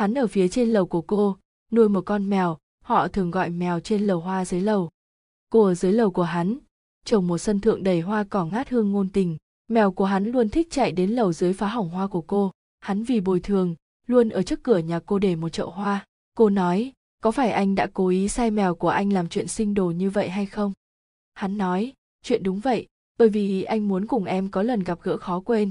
hắn ở phía trên lầu của cô, nuôi một con mèo, họ thường gọi mèo trên lầu hoa dưới lầu. Cô ở dưới lầu của hắn, trồng một sân thượng đầy hoa cỏ ngát hương ngôn tình. Mèo của hắn luôn thích chạy đến lầu dưới phá hỏng hoa của cô. Hắn vì bồi thường, luôn ở trước cửa nhà cô để một chậu hoa. Cô nói, có phải anh đã cố ý sai mèo của anh làm chuyện sinh đồ như vậy hay không? Hắn nói, chuyện đúng vậy, bởi vì anh muốn cùng em có lần gặp gỡ khó quên.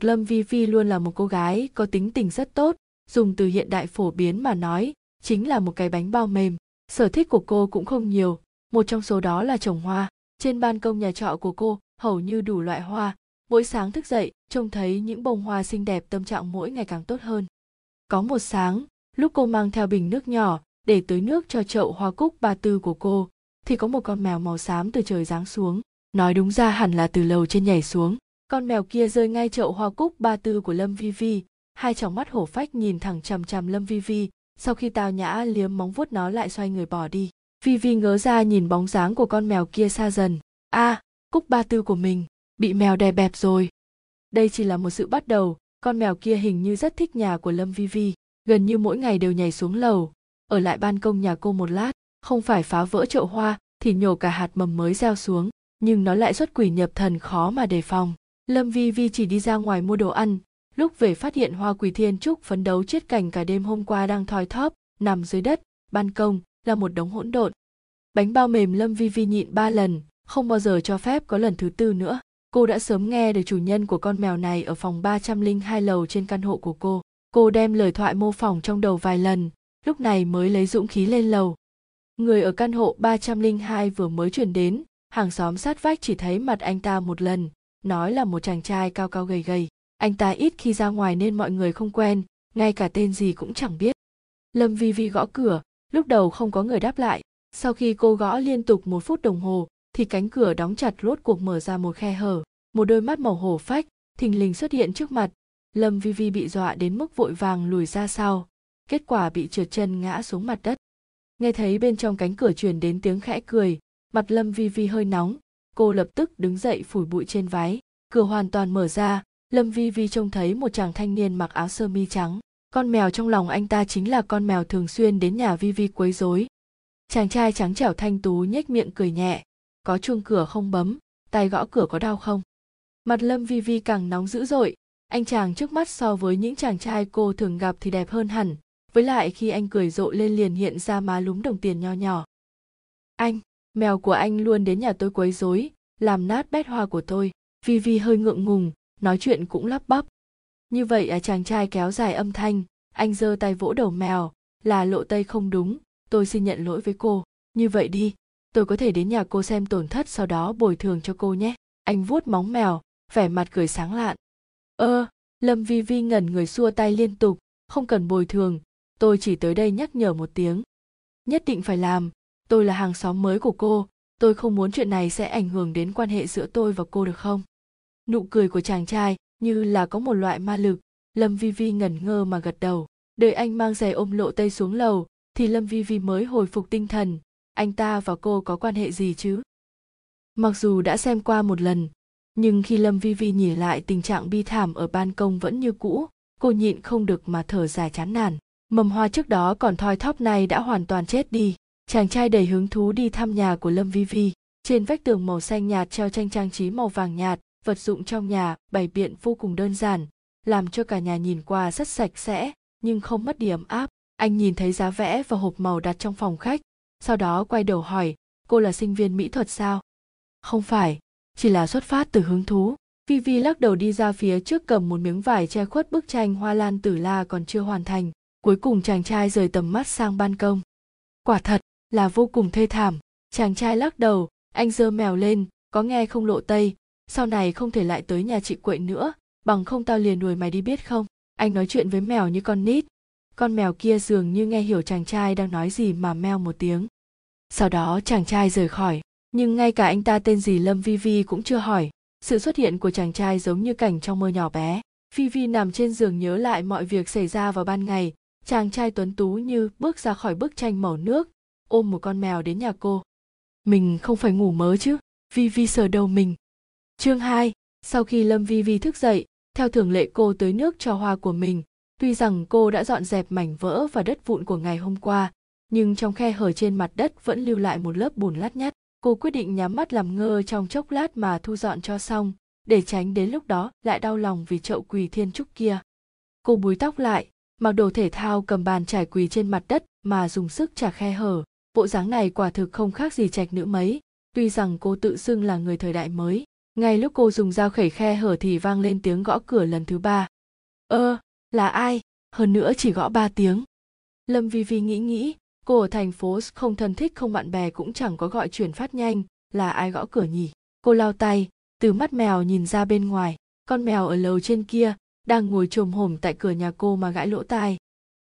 Lâm vi vi luôn là một cô gái có tính tình rất tốt dùng từ hiện đại phổ biến mà nói, chính là một cái bánh bao mềm. Sở thích của cô cũng không nhiều. Một trong số đó là trồng hoa. Trên ban công nhà trọ của cô, hầu như đủ loại hoa. Mỗi sáng thức dậy, trông thấy những bông hoa xinh đẹp tâm trạng mỗi ngày càng tốt hơn. Có một sáng, lúc cô mang theo bình nước nhỏ, để tưới nước cho chậu hoa cúc ba tư của cô, thì có một con mèo màu xám từ trời giáng xuống. Nói đúng ra hẳn là từ lầu trên nhảy xuống. Con mèo kia rơi ngay chậu hoa cúc ba tư của lâm vi vi hai tròng mắt hổ phách nhìn thẳng chằm chằm lâm vi vi. Sau khi tao nhã liếm móng vuốt nó lại xoay người bỏ đi. Vi vi ngớ ra nhìn bóng dáng của con mèo kia xa dần. A à, cúc ba tư của mình. Bị mèo đè bẹp rồi. Đây chỉ là một sự bắt đầu. Con mèo kia hình như rất thích nhà của lâm vi vi. Gần như mỗi ngày đều nhảy xuống lầu. Ở lại ban công nhà cô một lát. Không phải phá vỡ chậu hoa thì nhổ cả hạt mầm mới gieo xuống. Nhưng nó lại xuất quỷ nhập thần khó mà đề phòng. Lâm vi vi chỉ đi ra ngoài mua đồ ăn lúc về phát hiện hoa quỳ thiên trúc phấn đấu chết cảnh cả đêm hôm qua đang thoi thóp nằm dưới đất ban công là một đống hỗn độn bánh bao mềm lâm vi vi nhịn ba lần không bao giờ cho phép có lần thứ tư nữa cô đã sớm nghe được chủ nhân của con mèo này ở phòng 302 lầu trên căn hộ của cô. Cô đem lời thoại mô phỏng trong đầu vài lần, lúc này mới lấy dũng khí lên lầu. Người ở căn hộ 302 vừa mới chuyển đến, hàng xóm sát vách chỉ thấy mặt anh ta một lần, nói là một chàng trai cao cao gầy gầy. Anh ta ít khi ra ngoài nên mọi người không quen, ngay cả tên gì cũng chẳng biết. Lâm Vi Vi gõ cửa, lúc đầu không có người đáp lại. Sau khi cô gõ liên tục một phút đồng hồ, thì cánh cửa đóng chặt rốt cuộc mở ra một khe hở một đôi mắt màu hổ phách thình lình xuất hiện trước mặt. Lâm vi vi bị dọa đến mức vội vàng lùi ra sau. Kết quả bị trượt chân ngã xuống mặt đất. Nghe thấy bên trong cánh cửa truyền đến tiếng khẽ cười mặt lâm vi vi hơi nóng. Cô lập tức đứng dậy phủi bụi trên váy cửa hoàn toàn mở ra lâm vi vi trông thấy một chàng thanh niên mặc áo sơ mi trắng. Con mèo trong lòng anh ta chính là con mèo thường xuyên đến nhà vi vi quấy rối. Chàng trai trắng trẻo thanh tú nhếch miệng cười nhẹ. Có chuông cửa không bấm? Tay gõ cửa có đau không? Mặt lâm vi vi càng nóng dữ dội. Anh chàng trước mắt so với những chàng trai cô thường gặp thì đẹp hơn hẳn. Với lại khi anh cười rộ lên liền hiện ra má lúm đồng tiền nho nhỏ. Anh, mèo của anh luôn đến nhà tôi quấy rối, làm nát bét hoa của tôi. Vi vi hơi ngượng ngùng nói chuyện cũng lắp bắp. Như vậy à chàng trai kéo dài âm thanh, anh giơ tay vỗ đầu mèo, là lộ tây không đúng, tôi xin nhận lỗi với cô. Như vậy đi, tôi có thể đến nhà cô xem tổn thất sau đó bồi thường cho cô nhé. Anh vuốt móng mèo, vẻ mặt cười sáng lạn. Ơ, lâm vi vi ngẩn người xua tay liên tục, không cần bồi thường, tôi chỉ tới đây nhắc nhở một tiếng. Nhất định phải làm, tôi là hàng xóm mới của cô, tôi không muốn chuyện này sẽ ảnh hưởng đến quan hệ giữa tôi và cô được không? Nụ cười của chàng trai như là có một loại ma lực. Lâm vi vi ngẩn ngơ mà gật đầu. Đợi anh mang giày ôm lộ tây xuống lầu, thì lâm vi vi mới hồi phục tinh thần. Anh ta và cô có quan hệ gì chứ? Mặc dù đã xem qua một lần, nhưng khi lâm vi vi nhìn lại tình trạng bi thảm ở ban công vẫn như cũ, cô nhịn không được mà thở dài chán nản. Mầm hoa trước đó còn thoi thóp này đã hoàn toàn chết đi. Chàng trai đầy hứng thú đi thăm nhà của lâm vi vi. Trên vách tường màu xanh nhạt treo tranh trang trí màu vàng nhạt vật dụng trong nhà, bày biện vô cùng đơn giản, làm cho cả nhà nhìn qua rất sạch sẽ, nhưng không mất đi ấm áp. Anh nhìn thấy giá vẽ và hộp màu đặt trong phòng khách, sau đó quay đầu hỏi, cô là sinh viên mỹ thuật sao? Không phải, chỉ là xuất phát từ hứng thú. Vi vi lắc đầu đi ra phía trước cầm một miếng vải che khuất bức tranh hoa lan tử la còn chưa hoàn thành, cuối cùng chàng trai rời tầm mắt sang ban công. Quả thật là vô cùng thê thảm, chàng trai lắc đầu, anh giơ mèo lên, có nghe không lộ tây? Sau này không thể lại tới nhà chị quậy nữa, bằng không tao liền đuổi mày đi biết không? Anh nói chuyện với mèo như con nít. Con mèo kia dường như nghe hiểu chàng trai đang nói gì mà meo một tiếng. Sau đó chàng trai rời khỏi. Nhưng ngay cả anh ta tên gì lâm vi vi cũng chưa hỏi. Sự xuất hiện của chàng trai giống như cảnh trong mơ nhỏ bé. Vi vi nằm trên giường nhớ lại mọi việc xảy ra vào ban ngày. Chàng trai tuấn tú như bước ra khỏi bức tranh màu nước, ôm một con mèo đến nhà cô. Mình không phải ngủ mớ chứ. Vi vi sờ đầu mình chương 2, sau khi lâm vi vi thức dậy theo thường lệ cô tới nước cho hoa của mình tuy rằng cô đã dọn dẹp mảnh vỡ và đất vụn của ngày hôm qua nhưng trong khe hở trên mặt đất vẫn lưu lại một lớp bùn lát nhát. cô quyết định nhắm mắt làm ngơ trong chốc lát mà thu dọn cho xong để tránh đến lúc đó lại đau lòng vì chậu quỳ thiên trúc kia. Cô búi tóc lại mặc đồ thể thao cầm bàn trải quỳ trên mặt đất mà dùng sức trả khe hở. Bộ dáng này quả thực không khác gì trạch nữ mấy tuy rằng cô tự xưng là người thời đại mới ngay lúc cô dùng dao khẩy khe hở thì vang lên tiếng gõ cửa lần thứ ba. Ơ, là ai? Hơn nữa chỉ gõ ba tiếng. Lâm vi vi nghĩ nghĩ, cô ở thành phố không thân thích, không bạn bè cũng chẳng có gọi chuyển phát nhanh, là ai gõ cửa nhỉ? Cô lao tay, từ mắt mèo nhìn ra bên ngoài, con mèo ở lầu trên kia, đang ngồi trồm hổm tại cửa nhà cô mà gãi lỗ tai.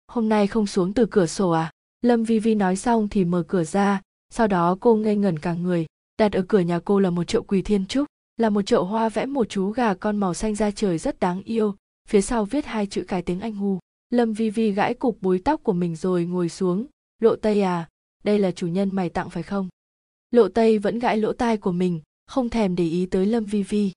Hôm nay không xuống từ cửa sổ à? Lâm vi vi nói xong thì mở cửa ra, sau đó cô ngây ngẩn cả người, đặt ở cửa nhà cô là một triệu quỳ thiên trúc là một chậu hoa vẽ một chú gà con màu xanh da trời rất đáng yêu. Phía sau viết hai chữ cái tiếng anh hù. lâm vi vi gãi cục búi tóc của mình rồi ngồi xuống. Lộ tây à đây là chủ nhân mày tặng phải không? Lộ tây vẫn gãi lỗ tai của mình, không thèm để ý tới lâm vi vi.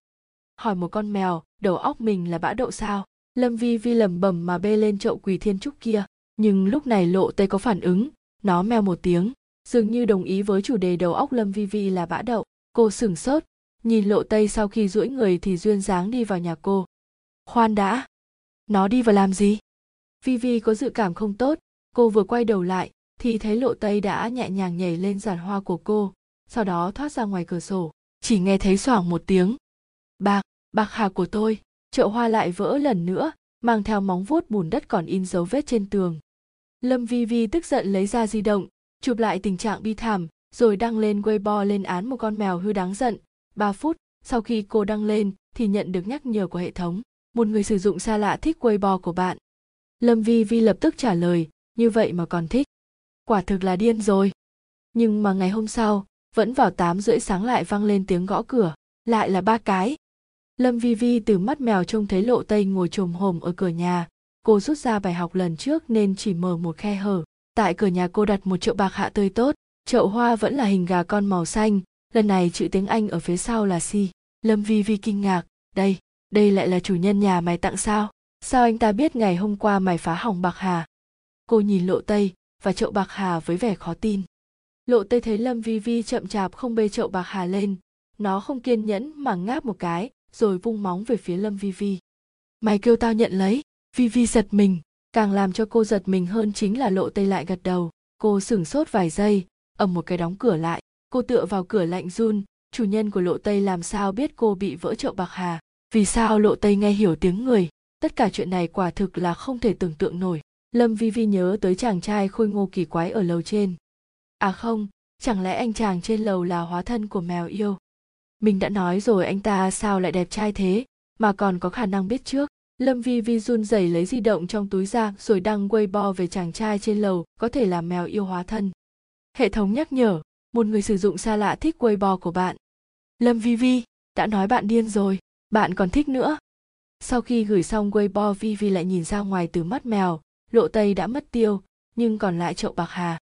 Hỏi một con mèo, đầu óc mình là bã đậu sao? Lâm vi vi lầm bầm mà bê lên chậu quỳ thiên trúc kia. Nhưng lúc này lộ tây có phản ứng. Nó meo một tiếng. Dường như đồng ý với chủ đề đầu óc lâm vi vi là bã đậu. Cô sửng sốt nhìn lộ tây sau khi duỗi người thì duyên dáng đi vào nhà cô. Khoan đã. Nó đi vào làm gì? Vi vi có dự cảm không tốt. Cô vừa quay đầu lại, thì thấy lộ tây đã nhẹ nhàng nhảy lên giàn hoa của cô, sau đó thoát ra ngoài cửa sổ. Chỉ nghe thấy xoảng một tiếng. Bạc bạc hà của tôi. Chậu hoa lại vỡ lần nữa, mang theo móng vuốt bùn đất còn in dấu vết trên tường. Lâm vi vi tức giận lấy ra di động, chụp lại tình trạng bi thảm, rồi đăng lên weibo lên án một con mèo hư đáng giận. 3 phút, sau khi cô đăng lên thì nhận được nhắc nhở của hệ thống. Một người sử dụng xa lạ thích weibo của bạn. Lâm vi vi lập tức trả lời, như vậy mà còn thích. Quả thực là điên rồi. Nhưng mà ngày hôm sau, vẫn vào tám rưỡi sáng lại vang lên tiếng gõ cửa. Lại là ba cái. Lâm vi vi từ mắt mèo trông thấy lộ tây ngồi trồm hồm ở cửa nhà. Cô rút ra bài học lần trước nên chỉ mở một khe hở. Tại cửa nhà cô đặt một chậu bạc hạ tươi tốt. Chậu hoa vẫn là hình gà con màu xanh lần này chữ tiếng anh ở phía sau là si. Lâm vi vi kinh ngạc, đây đây lại là chủ nhân nhà mày tặng sao? Sao anh ta biết ngày hôm qua mày phá hỏng bạc hà? Cô nhìn lộ tây và chậu bạc hà với vẻ khó tin. Lộ tây thấy lâm vi vi chậm chạp không bê chậu bạc hà lên. Nó không kiên nhẫn mà ngáp một cái, rồi vung móng về phía lâm vi vi. Mày kêu tao nhận lấy. Vi vi giật mình. Càng làm cho cô giật mình hơn chính là lộ tây lại gật đầu. Cô sửng sốt vài giây, ầm một cái đóng cửa lại cô tựa vào cửa lạnh run. Chủ nhân của lộ tây làm sao biết cô bị vỡ chậu bạc hà? Vì sao lộ tây nghe hiểu tiếng người? Tất cả chuyện này quả thực là không thể tưởng tượng nổi. Lâm vi vi nhớ tới chàng trai khôi ngô kỳ quái ở lầu trên. À không, chẳng lẽ anh chàng trên lầu là hóa thân của mèo yêu? Mình đã nói rồi anh ta sao lại đẹp trai thế? Mà còn có khả năng biết trước. Lâm vi vi run rẩy lấy di động trong túi ra rồi đăng weibo về chàng trai trên lầu, có thể là mèo yêu hóa thân. Hệ thống nhắc nhở một người sử dụng xa lạ thích weibo của bạn. Lâm vi vi, đã nói bạn điên rồi, bạn còn thích nữa. Sau khi gửi xong weibo, vi vi lại nhìn ra ngoài từ mắt mèo, lộ tây đã mất tiêu, nhưng còn lại chậu bạc hà.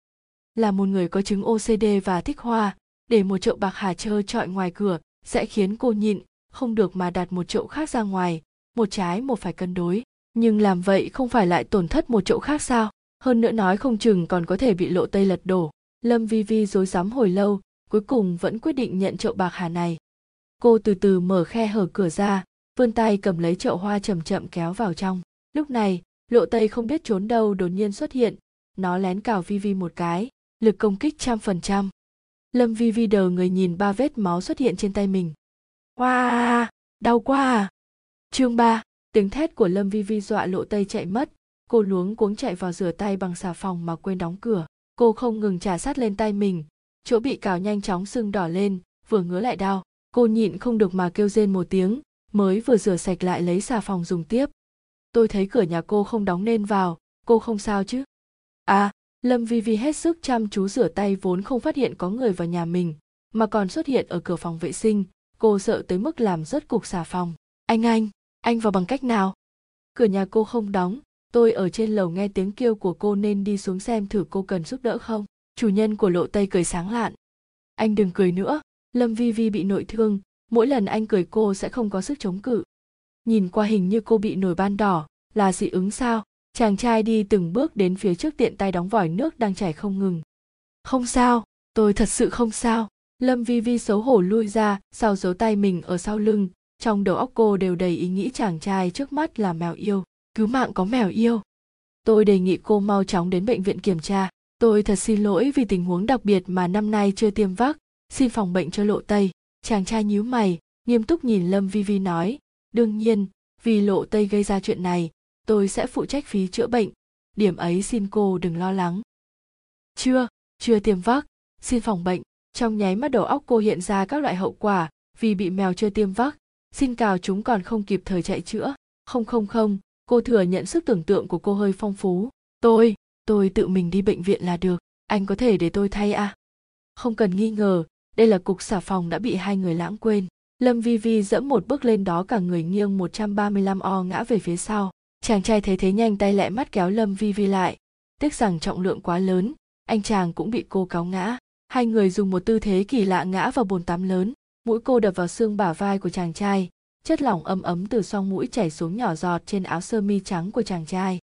Là một người có chứng ocd và thích hoa, để một chậu bạc hà trơ trọi ngoài cửa sẽ khiến cô nhịn, không được mà đặt một chậu khác ra ngoài, một trái một phải cân đối. Nhưng làm vậy không phải lại tổn thất một chậu khác sao? Hơn nữa nói không chừng còn có thể bị lộ tây lật đổ lâm vi vi rối rắm hồi lâu, cuối cùng vẫn quyết định nhận chậu bạc hà này. Cô từ từ mở khe hở cửa ra, vươn tay cầm lấy chậu hoa chậm chậm kéo vào trong. Lúc này, lộ tây không biết trốn đâu đột nhiên xuất hiện, nó lén cào vi vi một cái, lực công kích trăm phần trăm. Lâm vi vi đờ người nhìn ba vết máu xuất hiện trên tay mình. Wow đau quá à. Chương ba, tiếng thét của lâm vi vi dọa lộ tây chạy mất. Cô luống cuống chạy vào rửa tay bằng xà phòng mà quên đóng cửa cô không ngừng trà sát lên tay mình. Chỗ bị cào nhanh chóng sưng đỏ lên, vừa ngứa lại đau. Cô nhịn không được mà kêu rên một tiếng, mới vừa rửa sạch lại lấy xà phòng dùng tiếp. Tôi thấy cửa nhà cô không đóng nên vào, cô không sao chứ? À lâm vi vi hết sức chăm chú rửa tay vốn không phát hiện có người vào nhà mình, mà còn xuất hiện ở cửa phòng vệ sinh. Cô sợ tới mức làm rớt cục xà phòng. Anh anh anh vào bằng cách nào? Cửa nhà cô không đóng tôi ở trên lầu nghe tiếng kêu của cô nên đi xuống xem thử cô cần giúp đỡ không. Chủ nhân của lộ tây cười sáng lạn. Anh đừng cười nữa. Lâm vi vi bị nội thương. Mỗi lần anh cười cô sẽ không có sức chống cự. Nhìn qua hình như cô bị nổi ban đỏ. Là dị ứng sao? Chàng trai đi từng bước đến phía trước tiện tay đóng vòi nước đang chảy không ngừng. Không sao. Tôi thật sự không sao. Lâm vi vi xấu hổ lui ra sau giấu tay mình ở sau lưng. Trong đầu óc cô đều đầy ý nghĩ chàng trai trước mắt là mèo yêu cứu mạng có mèo yêu. Tôi đề nghị cô mau chóng đến bệnh viện kiểm tra. Tôi thật xin lỗi vì tình huống đặc biệt mà năm nay chưa tiêm vắc. Xin phòng bệnh cho lộ tây. Chàng trai nhíu mày, nghiêm túc nhìn lâm vi vi nói, đương nhiên, vì lộ tây gây ra chuyện này, tôi sẽ phụ trách phí chữa bệnh. Điểm ấy xin cô đừng lo lắng. Chưa chưa tiêm vắc. Xin phòng bệnh. Trong nháy mắt đầu óc cô hiện ra các loại hậu quả vì bị mèo chưa tiêm vắc. Xin cào chúng còn không kịp thời chạy chữa. Không không không cô thừa nhận sức tưởng tượng của cô hơi phong phú. Tôi tôi tự mình đi bệnh viện là được. Anh có thể để tôi thay à? Không cần nghi ngờ, đây là cục xà phòng đã bị hai người lãng quên. Lâm vi vi dẫm một bước lên đó cả người nghiêng 135 o ngã về phía sau. Chàng trai thấy thế nhanh tay lẹ mắt kéo lâm vi vi lại. Tiếc rằng trọng lượng quá lớn, anh chàng cũng bị cô cáo ngã. Hai người dùng một tư thế kỳ lạ ngã vào bồn tắm lớn. Mũi cô đập vào xương bả vai của chàng trai chất lỏng ấm ấm từ song mũi chảy xuống nhỏ giọt trên áo sơ mi trắng của chàng trai.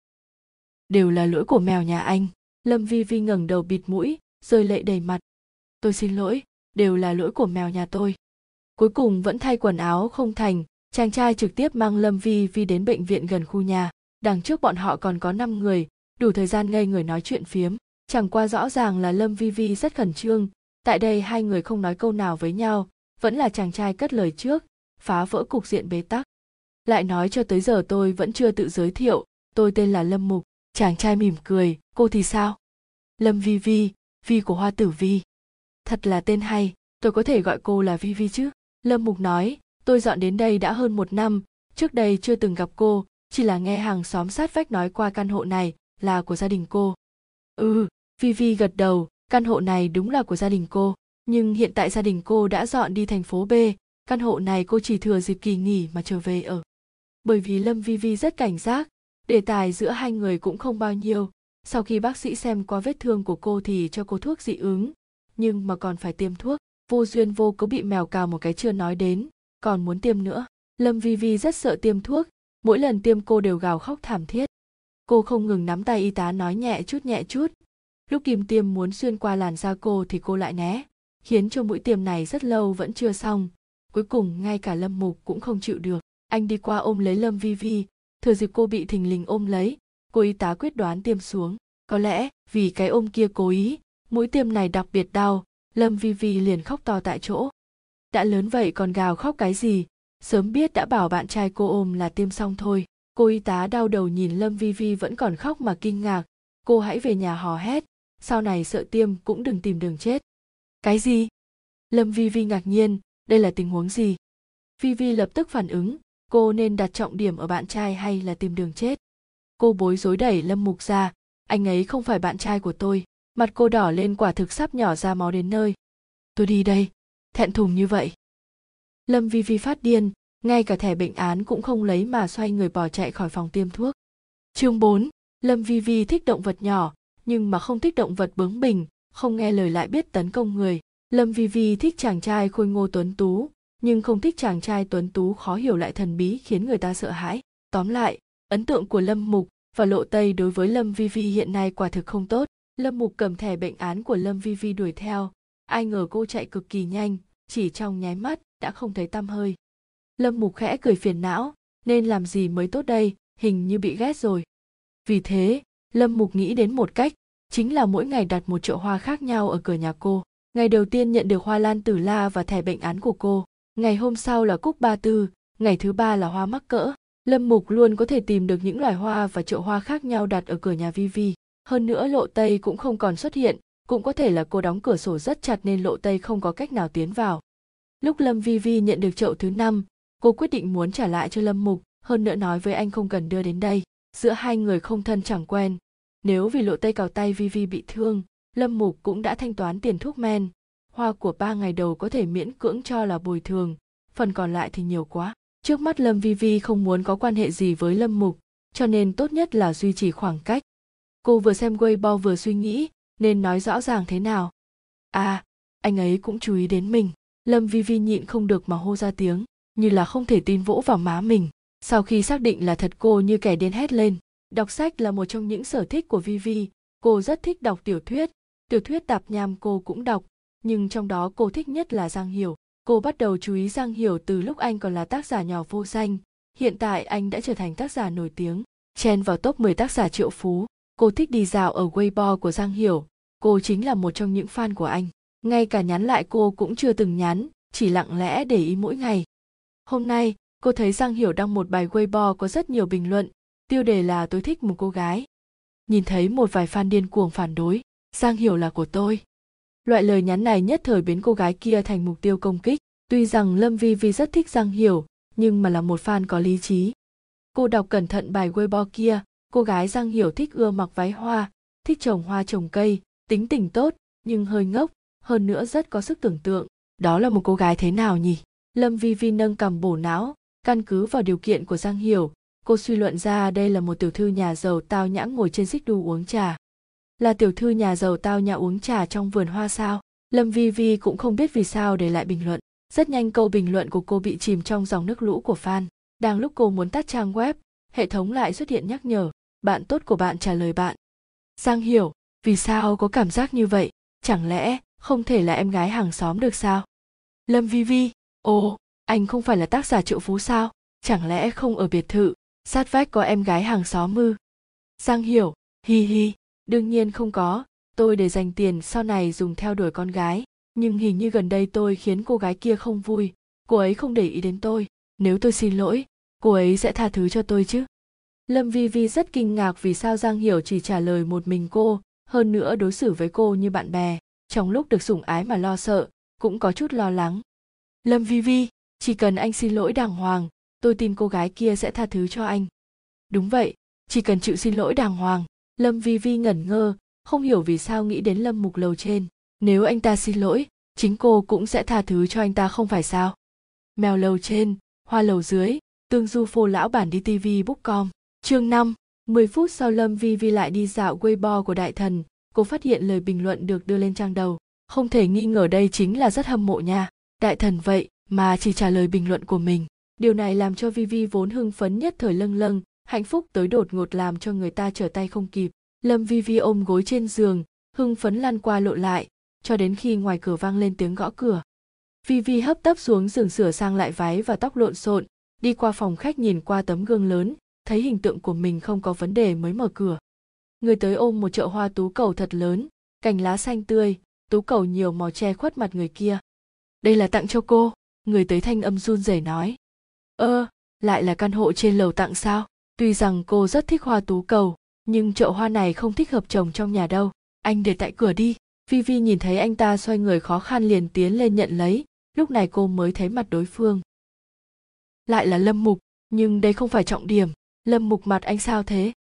Đều là lỗi của mèo nhà anh. Lâm vi vi ngẩng đầu bịt mũi, rơi lệ đầy mặt. Tôi xin lỗi, đều là lỗi của mèo nhà tôi. Cuối cùng vẫn thay quần áo không thành, chàng trai trực tiếp mang lâm vi vi đến bệnh viện gần khu nhà. Đằng trước bọn họ còn có 5 người, đủ thời gian ngây người nói chuyện phiếm. Chẳng qua rõ ràng là lâm vi vi rất khẩn trương. Tại đây hai người không nói câu nào với nhau, vẫn là chàng trai cất lời trước phá vỡ cục diện bế tắc. Lại nói cho tới giờ tôi vẫn chưa tự giới thiệu, tôi tên là lâm mục, chàng trai mỉm cười, cô thì sao? Lâm vi vi vi của hoa tử vi. Thật là tên hay, tôi có thể gọi cô là vi vi chứ? Lâm mục nói, tôi dọn đến đây đã hơn một năm, trước đây chưa từng gặp cô, chỉ là nghe hàng xóm sát vách nói qua căn hộ này là của gia đình cô. Ừ vi vi gật đầu, căn hộ này đúng là của gia đình cô, nhưng hiện tại gia đình cô đã dọn đi thành phố b căn hộ này cô chỉ thừa dịp kỳ nghỉ mà trở về ở. Bởi vì lâm vi vi rất cảnh giác, đề tài giữa hai người cũng không bao nhiêu. Sau khi bác sĩ xem qua vết thương của cô thì cho cô thuốc dị ứng, nhưng mà còn phải tiêm thuốc. Vô duyên vô cớ bị mèo cào một cái chưa nói đến, còn muốn tiêm nữa. Lâm vi vi rất sợ tiêm thuốc, mỗi lần tiêm cô đều gào khóc thảm thiết. Cô không ngừng nắm tay y tá nói nhẹ chút nhẹ chút. Lúc kim tiêm muốn xuyên qua làn da cô thì cô lại né, khiến cho mũi tiêm này rất lâu vẫn chưa xong cuối cùng, ngay cả lâm mục cũng không chịu được. Anh đi qua ôm lấy lâm vi vi. Thừa dịp cô bị thình lình ôm lấy, cô y tá quyết đoán tiêm xuống. Có lẽ vì cái ôm kia cố ý, mũi tiêm này đặc biệt đau, lâm vi vi liền khóc to tại chỗ. Đã lớn vậy còn gào khóc cái gì? Sớm biết đã bảo bạn trai cô ôm là tiêm xong thôi. Cô y tá đau đầu nhìn lâm vi vi vẫn còn khóc mà kinh ngạc. Cô hãy về nhà hò hét. Sau này sợ tiêm cũng đừng tìm đường chết. Cái gì? Lâm vi vi ngạc nhiên đây là tình huống gì? Vi vi lập tức phản ứng cô nên đặt trọng điểm ở bạn trai hay là tìm đường chết? Cô bối rối đẩy lâm mục ra anh ấy không phải bạn trai của tôi mặt cô đỏ lên quả thực sắp nhỏ ra máu đến nơi. Tôi đi đây thẹn thùng như vậy. Lâm vi vi phát điên ngay cả thẻ bệnh án cũng không lấy mà xoay người bỏ chạy khỏi phòng tiêm thuốc. Chương 4, lâm vi vi thích động vật nhỏ nhưng mà không thích động vật bướng bỉnh không nghe lời lại biết tấn công người lâm vi vi thích chàng trai khôi ngô tuấn tú, nhưng không thích chàng trai tuấn tú khó hiểu lại thần bí khiến người ta sợ hãi. Tóm lại, ấn tượng của lâm mục và lộ tây đối với lâm vi vi hiện nay quả thực không tốt. Lâm mục cầm thẻ bệnh án của lâm vi vi đuổi theo. Ai ngờ cô chạy cực kỳ nhanh, chỉ trong nháy mắt đã không thấy tăm hơi. Lâm mục khẽ cười phiền não, nên làm gì mới tốt đây? Hình như bị ghét rồi. Vì thế, lâm mục nghĩ đến một cách, chính là mỗi ngày đặt một chậu hoa khác nhau ở cửa nhà cô ngày đầu tiên nhận được hoa lan tử la và thẻ bệnh án của cô. Ngày hôm sau là cúc ba tư, ngày thứ ba là hoa mắc cỡ. Lâm mục luôn có thể tìm được những loài hoa và chậu hoa khác nhau đặt ở cửa nhà vi vi. Hơn nữa lộ tây cũng không còn xuất hiện, cũng có thể là cô đóng cửa sổ rất chặt nên lộ tây không có cách nào tiến vào. Lúc lâm vi vi nhận được chậu thứ năm, cô quyết định muốn trả lại cho lâm mục, hơn nữa nói với anh không cần đưa đến đây. Giữa hai người không thân chẳng quen. Nếu vì lộ tây cào tay vi vi bị thương lâm mục cũng đã thanh toán tiền thuốc men. Hoa của ba ngày đầu có thể miễn cưỡng cho là bồi thường phần còn lại thì nhiều quá. Trước mắt lâm vi vi không muốn có quan hệ gì với lâm mục cho nên tốt nhất là duy trì khoảng cách. Cô vừa xem weibo vừa suy nghĩ nên nói rõ ràng thế nào. À anh ấy cũng chú ý đến mình. Lâm vi vi nhịn không được mà hô ra tiếng như là không thể tin vỗ vào má mình. Sau khi xác định là thật cô như kẻ điên hét lên Đọc sách là một trong những sở thích của Vi Vi, cô rất thích đọc tiểu thuyết. Tiểu thuyết tạp nham cô cũng đọc, nhưng trong đó cô thích nhất là Giang Hiểu. Cô bắt đầu chú ý Giang Hiểu từ lúc anh còn là tác giả nhỏ vô danh. Hiện tại anh đã trở thành tác giả nổi tiếng, chen vào top 10 tác giả triệu phú. Cô thích đi dạo ở Weibo của Giang Hiểu. Cô chính là một trong những fan của anh. Ngay cả nhắn lại cô cũng chưa từng nhắn, chỉ lặng lẽ để ý mỗi ngày. Hôm nay, cô thấy Giang Hiểu đăng một bài Weibo có rất nhiều bình luận, tiêu đề là tôi thích một cô gái. Nhìn thấy một vài fan điên cuồng phản đối, Giang Hiểu là của tôi. Loại lời nhắn này nhất thời biến cô gái kia thành mục tiêu công kích. Tuy rằng Lâm Vi Vi rất thích Giang Hiểu, nhưng mà là một fan có lý trí. Cô đọc cẩn thận bài Weibo kia, cô gái Giang Hiểu thích ưa mặc váy hoa, thích trồng hoa trồng cây, tính tình tốt, nhưng hơi ngốc, hơn nữa rất có sức tưởng tượng. Đó là một cô gái thế nào nhỉ? Lâm Vi Vi nâng cầm bổ não, căn cứ vào điều kiện của Giang Hiểu, cô suy luận ra đây là một tiểu thư nhà giàu tao nhã ngồi trên xích đu uống trà. Là tiểu thư nhà giàu tao nhã uống trà trong vườn hoa sao? Lâm Vi Vi cũng không biết vì sao để lại bình luận. Rất nhanh câu bình luận của cô bị chìm trong dòng nước lũ của fan. Đang lúc cô muốn tắt trang web, hệ thống lại xuất hiện nhắc nhở. Bạn tốt của bạn trả lời bạn. Giang hiểu, vì sao có cảm giác như vậy? Chẳng lẽ không thể là em gái hàng xóm được sao? Lâm Vi Vi, ồ, anh không phải là tác giả triệu phú sao? Chẳng lẽ không ở biệt thự, sát vách có em gái hàng xóm ư? Giang hiểu, hi hi, đương nhiên không có, tôi để dành tiền sau này dùng theo đuổi con gái. Nhưng hình như gần đây tôi khiến cô gái kia không vui. Cô ấy không để ý đến tôi. Nếu tôi xin lỗi cô ấy sẽ tha thứ cho tôi chứ. Lâm vi vi rất kinh ngạc vì sao giang hiểu chỉ trả lời một mình cô hơn nữa đối xử với cô như bạn bè. Trong lúc được sủng ái mà lo sợ cũng có chút lo lắng. Lâm vi vi chỉ cần anh xin lỗi đàng hoàng tôi tin cô gái kia sẽ tha thứ cho anh. Đúng vậy chỉ cần chịu xin lỗi đàng hoàng lâm vi vi ngẩn ngơ không hiểu vì sao nghĩ đến lâm mục lầu trên nếu anh ta xin lỗi chính cô cũng sẽ tha thứ cho anh ta không phải sao mèo lầu trên hoa lầu dưới tương du phô lão bản đi tv bookcom chương 5, 10 phút sau Lâm Vi Vi lại đi dạo Weibo của đại thần, cô phát hiện lời bình luận được đưa lên trang đầu. Không thể nghi ngờ đây chính là rất hâm mộ nha. Đại thần vậy mà chỉ trả lời bình luận của mình. Điều này làm cho Vi Vi vốn hưng phấn nhất thời lâng lâng, hạnh phúc tới đột ngột làm cho người ta trở tay không kịp. Lâm Vi Vi ôm gối trên giường, hưng phấn lăn qua lộ lại, cho đến khi ngoài cửa vang lên tiếng gõ cửa. Vi Vi hấp tấp xuống giường sửa sang lại váy và tóc lộn xộn, đi qua phòng khách nhìn qua tấm gương lớn, thấy hình tượng của mình không có vấn đề mới mở cửa. Người tới ôm một chậu hoa tú cầu thật lớn, cành lá xanh tươi, tú cầu nhiều màu che khuất mặt người kia. Đây là tặng cho cô, người tới thanh âm run rẩy nói. Ơ, lại là căn hộ trên lầu tặng sao? Tuy rằng cô rất thích hoa tú cầu, nhưng chậu hoa này không thích hợp trồng trong nhà đâu. Anh để tại cửa đi. Vi Vi nhìn thấy anh ta xoay người khó khăn liền tiến lên nhận lấy, lúc này cô mới thấy mặt đối phương. Lại là Lâm Mục, nhưng đây không phải trọng điểm, Lâm Mục mặt anh sao thế?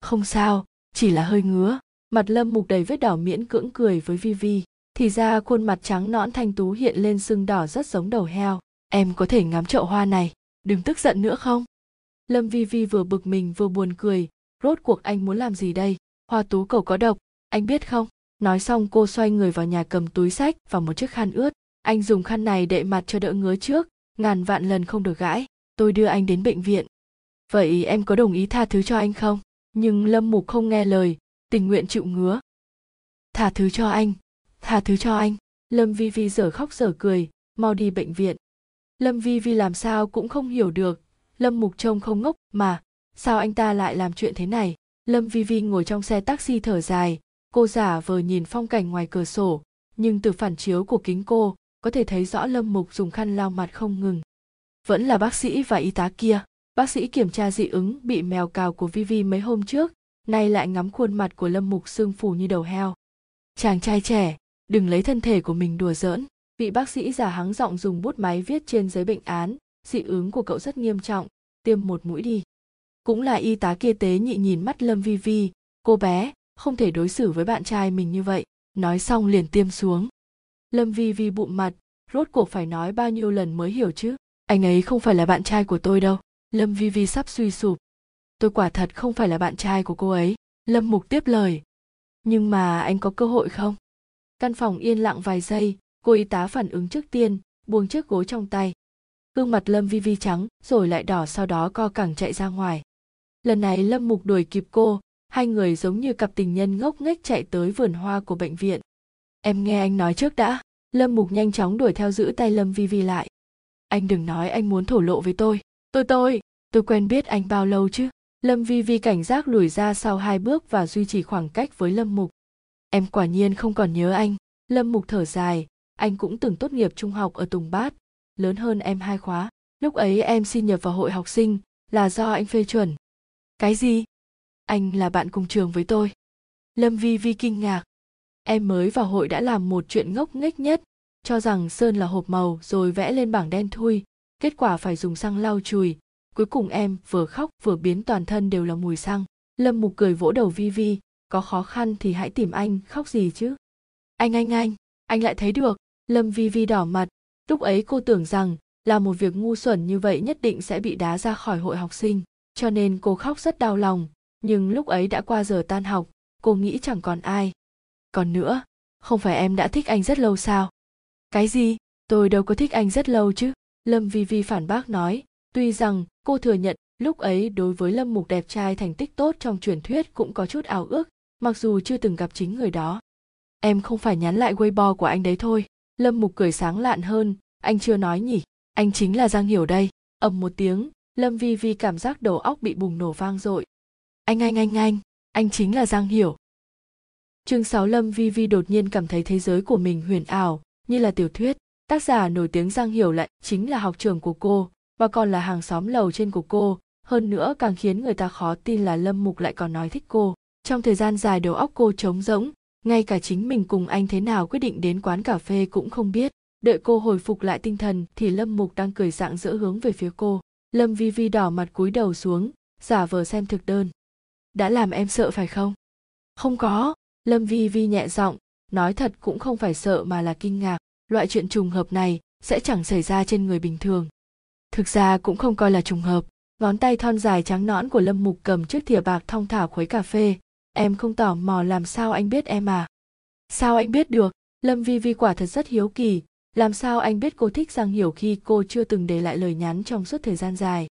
Không sao, chỉ là hơi ngứa. Mặt Lâm Mục đầy vết đỏ miễn cưỡng cười với Vi Vi. Thì ra khuôn mặt trắng nõn thanh tú hiện lên sưng đỏ rất giống đầu heo. Em có thể ngắm chậu hoa này, đừng tức giận nữa không? Lâm Vi Vi vừa bực mình vừa buồn cười, rốt cuộc anh muốn làm gì đây? Hoa tú cầu có độc, anh biết không? Nói xong cô xoay người vào nhà cầm túi sách và một chiếc khăn ướt. Anh dùng khăn này đậy mặt cho đỡ ngứa trước, ngàn vạn lần không được gãi. Tôi đưa anh đến bệnh viện. Vậy em có đồng ý tha thứ cho anh không? Nhưng Lâm Mục không nghe lời, tình nguyện chịu ngứa. Tha thứ cho anh, tha thứ cho anh. Lâm Vi Vi dở khóc dở cười, mau đi bệnh viện. Lâm Vi Vi làm sao cũng không hiểu được, Lâm Mục trông không ngốc mà, sao anh ta lại làm chuyện thế này? Lâm Vi Vi ngồi trong xe taxi thở dài, cô giả vờ nhìn phong cảnh ngoài cửa sổ, nhưng từ phản chiếu của kính cô, có thể thấy rõ Lâm Mục dùng khăn lau mặt không ngừng. Vẫn là bác sĩ và y tá kia, bác sĩ kiểm tra dị ứng bị mèo cào của Vi Vi mấy hôm trước, nay lại ngắm khuôn mặt của Lâm Mục sưng phù như đầu heo. Chàng trai trẻ, đừng lấy thân thể của mình đùa giỡn. Vị bác sĩ giả hắng giọng dùng bút máy viết trên giấy bệnh án, dị ứng của cậu rất nghiêm trọng, tiêm một mũi đi. Cũng là y tá kia tế nhị nhìn mắt Lâm Vi Vi, cô bé, không thể đối xử với bạn trai mình như vậy, nói xong liền tiêm xuống. Lâm Vi Vi bụng mặt, rốt cuộc phải nói bao nhiêu lần mới hiểu chứ, anh ấy không phải là bạn trai của tôi đâu. Lâm Vi Vi sắp suy sụp. Tôi quả thật không phải là bạn trai của cô ấy. Lâm Mục tiếp lời. Nhưng mà anh có cơ hội không? Căn phòng yên lặng vài giây, cô y tá phản ứng trước tiên, buông chiếc gối trong tay. Gương mặt Lâm Vi Vi trắng, rồi lại đỏ sau đó co cẳng chạy ra ngoài. lần này lâm mục đuổi kịp cô, hai người giống như cặp tình nhân ngốc nghếch chạy tới vườn hoa của bệnh viện. Em nghe anh nói trước đã. Lâm mục nhanh chóng đuổi theo giữ tay lâm vi vi lại. Anh đừng nói anh muốn thổ lộ với tôi. Tôi tôi tôi quen biết anh bao lâu chứ? Lâm vi vi cảnh giác lùi ra sau hai bước và duy trì khoảng cách với lâm mục. Em quả nhiên không còn nhớ anh. Lâm mục thở dài. Anh cũng từng tốt nghiệp trung học ở tùng bát lớn hơn em hai khóa. Lúc ấy em xin nhập vào hội học sinh, là do anh phê chuẩn. Cái gì? Anh là bạn cùng trường với tôi. Lâm vi vi kinh ngạc. Em mới vào hội đã làm một chuyện ngốc nghếch nhất. Cho rằng sơn là hộp màu rồi vẽ lên bảng đen thui. Kết quả phải dùng xăng lau chùi. Cuối cùng em vừa khóc vừa biến toàn thân đều là mùi xăng. Lâm mục cười vỗ đầu vi vi. Có khó khăn thì hãy tìm anh, khóc gì chứ? Anh anh anh. Anh lại thấy được. Lâm vi vi đỏ mặt lúc ấy cô tưởng rằng là một việc ngu xuẩn như vậy nhất định sẽ bị đá ra khỏi hội học sinh, cho nên cô khóc rất đau lòng. Nhưng lúc ấy đã qua giờ tan học, cô nghĩ chẳng còn ai. Còn nữa, không phải em đã thích anh rất lâu sao? Cái gì? Tôi đâu có thích anh rất lâu chứ? Lâm vi vi phản bác nói. Tuy rằng cô thừa nhận lúc ấy đối với lâm mục đẹp trai thành tích tốt trong truyền thuyết cũng có chút ảo ước, mặc dù chưa từng gặp chính người đó. Em không phải nhắn lại weibo của anh đấy thôi lâm mục cười sáng lạn hơn, anh chưa nói nhỉ? Anh chính là giang hiểu đây. Ầm một tiếng, lâm vi vi cảm giác đầu óc bị bùng nổ vang dội. Anh anh anh anh anh chính là giang hiểu. Chương 6 lâm vi vi đột nhiên cảm thấy thế giới của mình huyền ảo, như là tiểu thuyết. Tác giả nổi tiếng giang hiểu lại chính là học trường của cô và còn là hàng xóm lầu trên của cô. Hơn nữa càng khiến người ta khó tin là lâm mục lại còn nói thích cô. Trong thời gian dài đầu óc cô trống rỗng ngay cả chính mình cùng anh thế nào quyết định đến quán cà phê cũng không biết. Đợi cô hồi phục lại tinh thần thì lâm mục đang cười dạng dỡ hướng về phía cô. Lâm vi vi đỏ mặt cúi đầu xuống, giả vờ xem thực đơn. Đã làm em sợ phải không? Không có. Lâm vi vi nhẹ giọng, nói thật cũng không phải sợ mà là kinh ngạc. Loại chuyện trùng hợp này sẽ chẳng xảy ra trên người bình thường. Thực ra cũng không coi là trùng hợp. Ngón tay thon dài trắng nõn của lâm mục cầm chiếc thìa bạc thong thả khuấy cà phê em không tò mò làm sao anh biết em à? Sao anh biết được? Lâm vi vi quả thật rất hiếu kỳ. Làm sao anh biết cô thích giang hiểu khi cô chưa từng để lại lời nhắn trong suốt thời gian dài?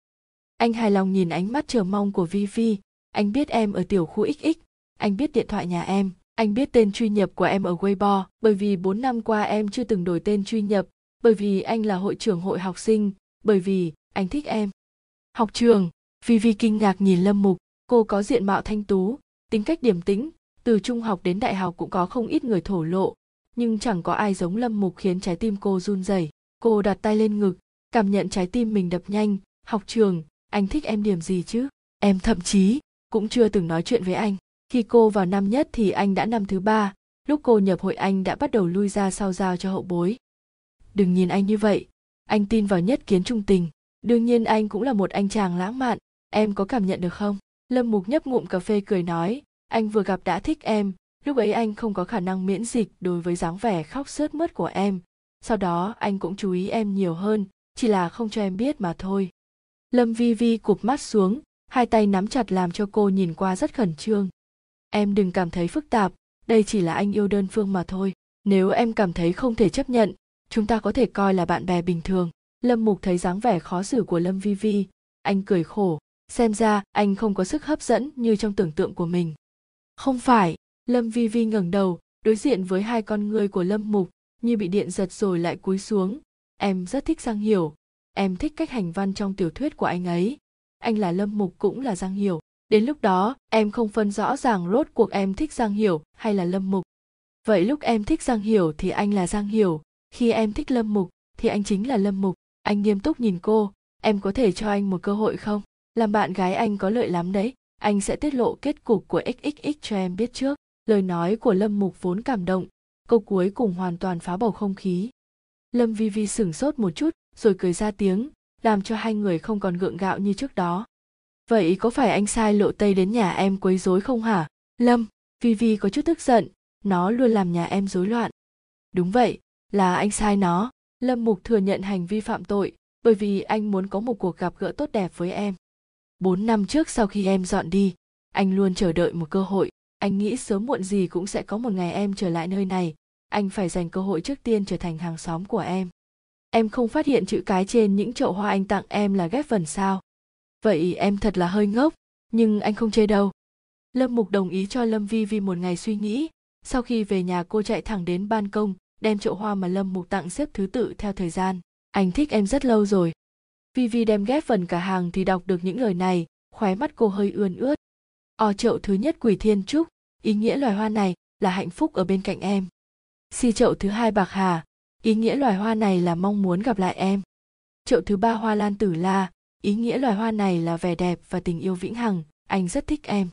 Anh hài lòng nhìn ánh mắt chờ mong của vi vi. Anh biết em ở tiểu khu xx anh biết điện thoại nhà em. Anh biết tên truy nhập của em ở Weibo, bởi vì 4 năm qua em chưa từng đổi tên truy nhập, bởi vì anh là hội trưởng hội học sinh, bởi vì anh thích em. Học trường, Vi Vi kinh ngạc nhìn Lâm Mục, cô có diện mạo thanh tú, tính cách điềm tĩnh, từ trung học đến đại học cũng có không ít người thổ lộ, nhưng chẳng có ai giống Lâm Mục khiến trái tim cô run rẩy. Cô đặt tay lên ngực, cảm nhận trái tim mình đập nhanh, học trường, anh thích em điểm gì chứ? Em thậm chí cũng chưa từng nói chuyện với anh. Khi cô vào năm nhất thì anh đã năm thứ ba, lúc cô nhập hội anh đã bắt đầu lui ra sau giao cho hậu bối. Đừng nhìn anh như vậy, anh tin vào nhất kiến trung tình. Đương nhiên anh cũng là một anh chàng lãng mạn, em có cảm nhận được không? Lâm Mục nhấp ngụm cà phê cười nói, anh vừa gặp đã thích em, lúc ấy anh không có khả năng miễn dịch đối với dáng vẻ khóc sướt mướt của em. Sau đó anh cũng chú ý em nhiều hơn, chỉ là không cho em biết mà thôi. Lâm Vi Vi cụp mắt xuống, hai tay nắm chặt làm cho cô nhìn qua rất khẩn trương em đừng cảm thấy phức tạp đây chỉ là anh yêu đơn phương mà thôi nếu em cảm thấy không thể chấp nhận chúng ta có thể coi là bạn bè bình thường lâm mục thấy dáng vẻ khó xử của lâm vi vi anh cười khổ xem ra, anh không có sức hấp dẫn như trong tưởng tượng của mình. Không phải, lâm vi vi ngẩng đầu, đối diện với hai con ngươi của lâm mục, như bị điện giật rồi lại cúi xuống. Em rất thích giang hiểu. Em thích cách hành văn trong tiểu thuyết của anh ấy. Anh là lâm mục cũng là giang hiểu. Đến lúc đó, em không phân rõ ràng rốt cuộc em thích giang hiểu hay là lâm mục. Vậy lúc em thích giang hiểu thì anh là giang hiểu. Khi em thích lâm mục thì anh chính là lâm mục. Anh nghiêm túc nhìn cô. Em có thể cho anh một cơ hội không? Làm bạn gái anh có lợi lắm đấy. Anh sẽ tiết lộ kết cục của xxx cho em biết trước. Lời nói của lâm mục vốn cảm động. Câu cuối cùng hoàn toàn phá bầu không khí. Lâm vi vi sửng sốt một chút, rồi cười ra tiếng, làm cho hai người không còn gượng gạo như trước đó. Vậy có phải anh sai lộ tây đến nhà em quấy rối không hả? Lâm vi vi có chút tức giận. Nó luôn làm nhà em rối loạn. Đúng vậy, là anh sai nó. Lâm mục thừa nhận hành vi phạm tội, bởi vì anh muốn có một cuộc gặp gỡ tốt đẹp với em bốn năm trước sau khi em dọn đi, anh luôn chờ đợi một cơ hội. Anh nghĩ sớm muộn gì cũng sẽ có một ngày em trở lại nơi này. Anh phải dành cơ hội trước tiên trở thành hàng xóm của em. Em không phát hiện chữ cái trên những chậu hoa anh tặng em là ghép vần sao? Vậy em thật là hơi ngốc, nhưng anh không chê đâu. Lâm mục đồng ý cho lâm vi vi một ngày suy nghĩ. Sau khi về nhà, cô chạy thẳng đến ban công, đem chậu hoa mà lâm mục tặng xếp thứ tự theo thời gian. Anh thích em rất lâu rồi Vivi đem ghép phần cả hàng thì đọc được những lời này, khóe mắt cô hơi ươn ướt. O chậu thứ nhất quỷ thiên trúc, ý nghĩa loài hoa này là hạnh phúc ở bên cạnh em. Si chậu thứ hai bạc hà, ý nghĩa loài hoa này là mong muốn gặp lại em. Chậu thứ ba hoa lan tử la, ý nghĩa loài hoa này là vẻ đẹp và tình yêu vĩnh hằng, anh rất thích em.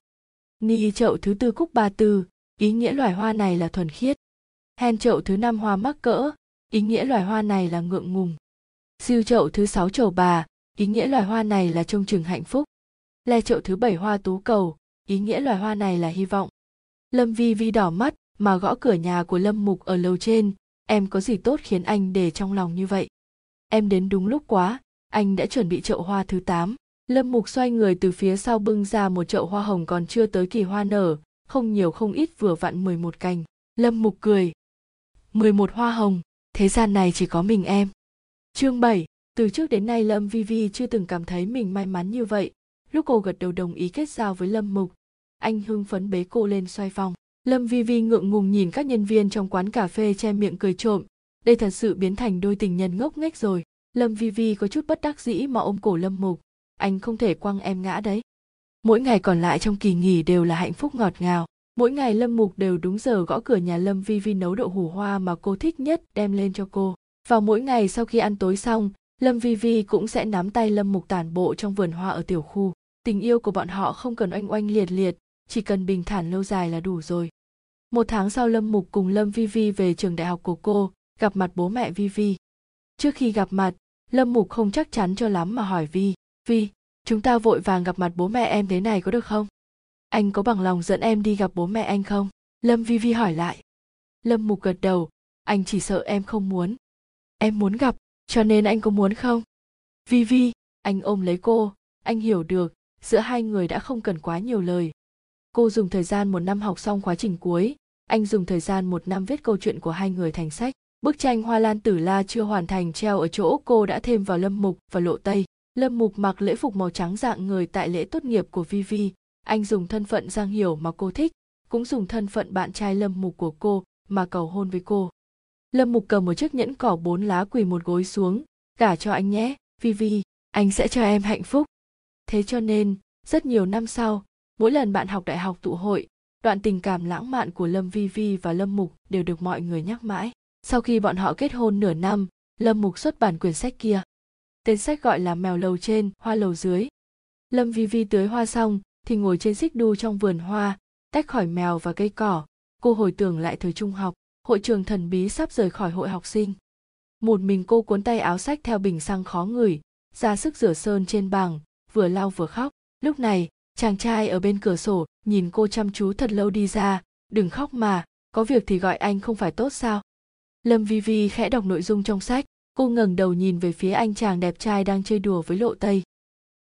Ni chậu thứ tư cúc ba tư, ý nghĩa loài hoa này là thuần khiết. Hen chậu thứ năm hoa mắc cỡ, ý nghĩa loài hoa này là ngượng ngùng siêu chậu thứ sáu chầu bà, ý nghĩa loài hoa này là trông chừng hạnh phúc. Le chậu thứ bảy hoa tú cầu, ý nghĩa loài hoa này là hy vọng. Lâm vi vi đỏ mắt, mà gõ cửa nhà của lâm mục ở lầu trên. Em có gì tốt khiến anh để trong lòng như vậy? Em đến đúng lúc quá, anh đã chuẩn bị chậu hoa thứ tám. Lâm mục xoay người từ phía sau bưng ra một chậu hoa hồng còn chưa tới kỳ hoa nở, không nhiều không ít vừa vặn 11 cành. Lâm mục cười. 11 hoa hồng, thế gian này chỉ có mình em chương 7, từ trước đến nay lâm vi vi chưa từng cảm thấy mình may mắn như vậy. Lúc cô gật đầu đồng ý kết giao với lâm mục anh hưng phấn bế cô lên xoay vòng. Lâm vi vi ngượng ngùng nhìn các nhân viên trong quán cà phê che miệng cười trộm. Đây thật sự biến thành đôi tình nhân ngốc nghếch rồi. Lâm vi vi có chút bất đắc dĩ mà ôm cổ lâm mục. Anh không thể quăng em ngã đấy. Mỗi ngày còn lại trong kỳ nghỉ đều là hạnh phúc ngọt ngào. Mỗi ngày lâm mục đều đúng giờ gõ cửa nhà lâm vi vi nấu đậu hủ hoa mà cô thích nhất đem lên cho cô vào mỗi ngày sau khi ăn tối xong, lâm vi vi cũng sẽ nắm tay lâm mục tản bộ trong vườn hoa ở tiểu khu. Tình yêu của bọn họ không cần oanh oanh liệt liệt, chỉ cần bình thản lâu dài là đủ rồi. Một tháng sau lâm mục cùng lâm vi vi về trường đại học của cô, gặp mặt bố mẹ vi vi. Trước khi gặp mặt, lâm mục không chắc chắn cho lắm mà hỏi vi vi, chúng ta vội vàng gặp mặt bố mẹ em thế này có được không? Anh có bằng lòng dẫn em đi gặp bố mẹ anh không? Lâm vi vi hỏi lại. Lâm mục gật đầu, anh chỉ sợ em không muốn em muốn gặp cho nên anh có muốn không? Vi vi anh ôm lấy cô. Anh hiểu được giữa hai người đã không cần quá nhiều lời. Cô dùng thời gian một năm học xong khóa trình cuối. Anh dùng thời gian một năm viết câu chuyện của hai người thành sách. Bức tranh hoa lan tử la chưa hoàn thành treo ở chỗ cô đã thêm vào lâm mục và lộ tây. Lâm mục mặc lễ phục màu trắng dạng người tại lễ tốt nghiệp của Vi Vi, anh dùng thân phận giang hiểu mà cô thích cũng dùng thân phận bạn trai lâm mục của cô mà cầu hôn với cô lâm mục cầm một chiếc nhẫn cỏ bốn lá quỳ một gối xuống. Gả cho anh nhé Vi Vi, anh sẽ cho em hạnh phúc. Thế cho nên rất nhiều năm sau mỗi lần bạn học đại học tụ hội đoạn tình cảm lãng mạn của lâm vi vi và lâm mục đều được mọi người nhắc mãi. Sau khi bọn họ kết hôn nửa năm lâm mục xuất bản quyển sách kia. Tên sách gọi là mèo lầu trên hoa lầu dưới. Lâm vi vi tưới hoa xong thì ngồi trên xích đu trong vườn hoa tách khỏi mèo và cây cỏ. Cô hồi tưởng lại thời trung học hội trường thần bí sắp rời khỏi hội học sinh. Một mình cô cuốn tay áo sách theo bình xăng khó ngửi, ra sức rửa sơn trên bảng, vừa lau vừa khóc. Lúc này, chàng trai ở bên cửa sổ nhìn cô chăm chú thật lâu đi ra, đừng khóc mà, có việc thì gọi anh không phải tốt sao? Lâm vi vi khẽ đọc nội dung trong sách, cô ngẩng đầu nhìn về phía anh chàng đẹp trai đang chơi đùa với lộ tây.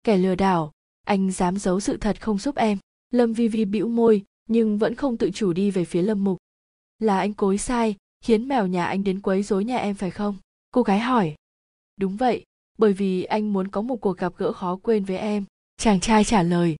Kẻ lừa đảo, anh dám giấu sự thật không giúp em? Lâm vi vi bĩu môi, nhưng vẫn không tự chủ đi về phía lâm mục là anh cối sai, khiến mèo nhà anh đến quấy rối nhà em phải không? Cô gái hỏi. Đúng vậy, bởi vì anh muốn có một cuộc gặp gỡ khó quên với em. Chàng trai trả lời.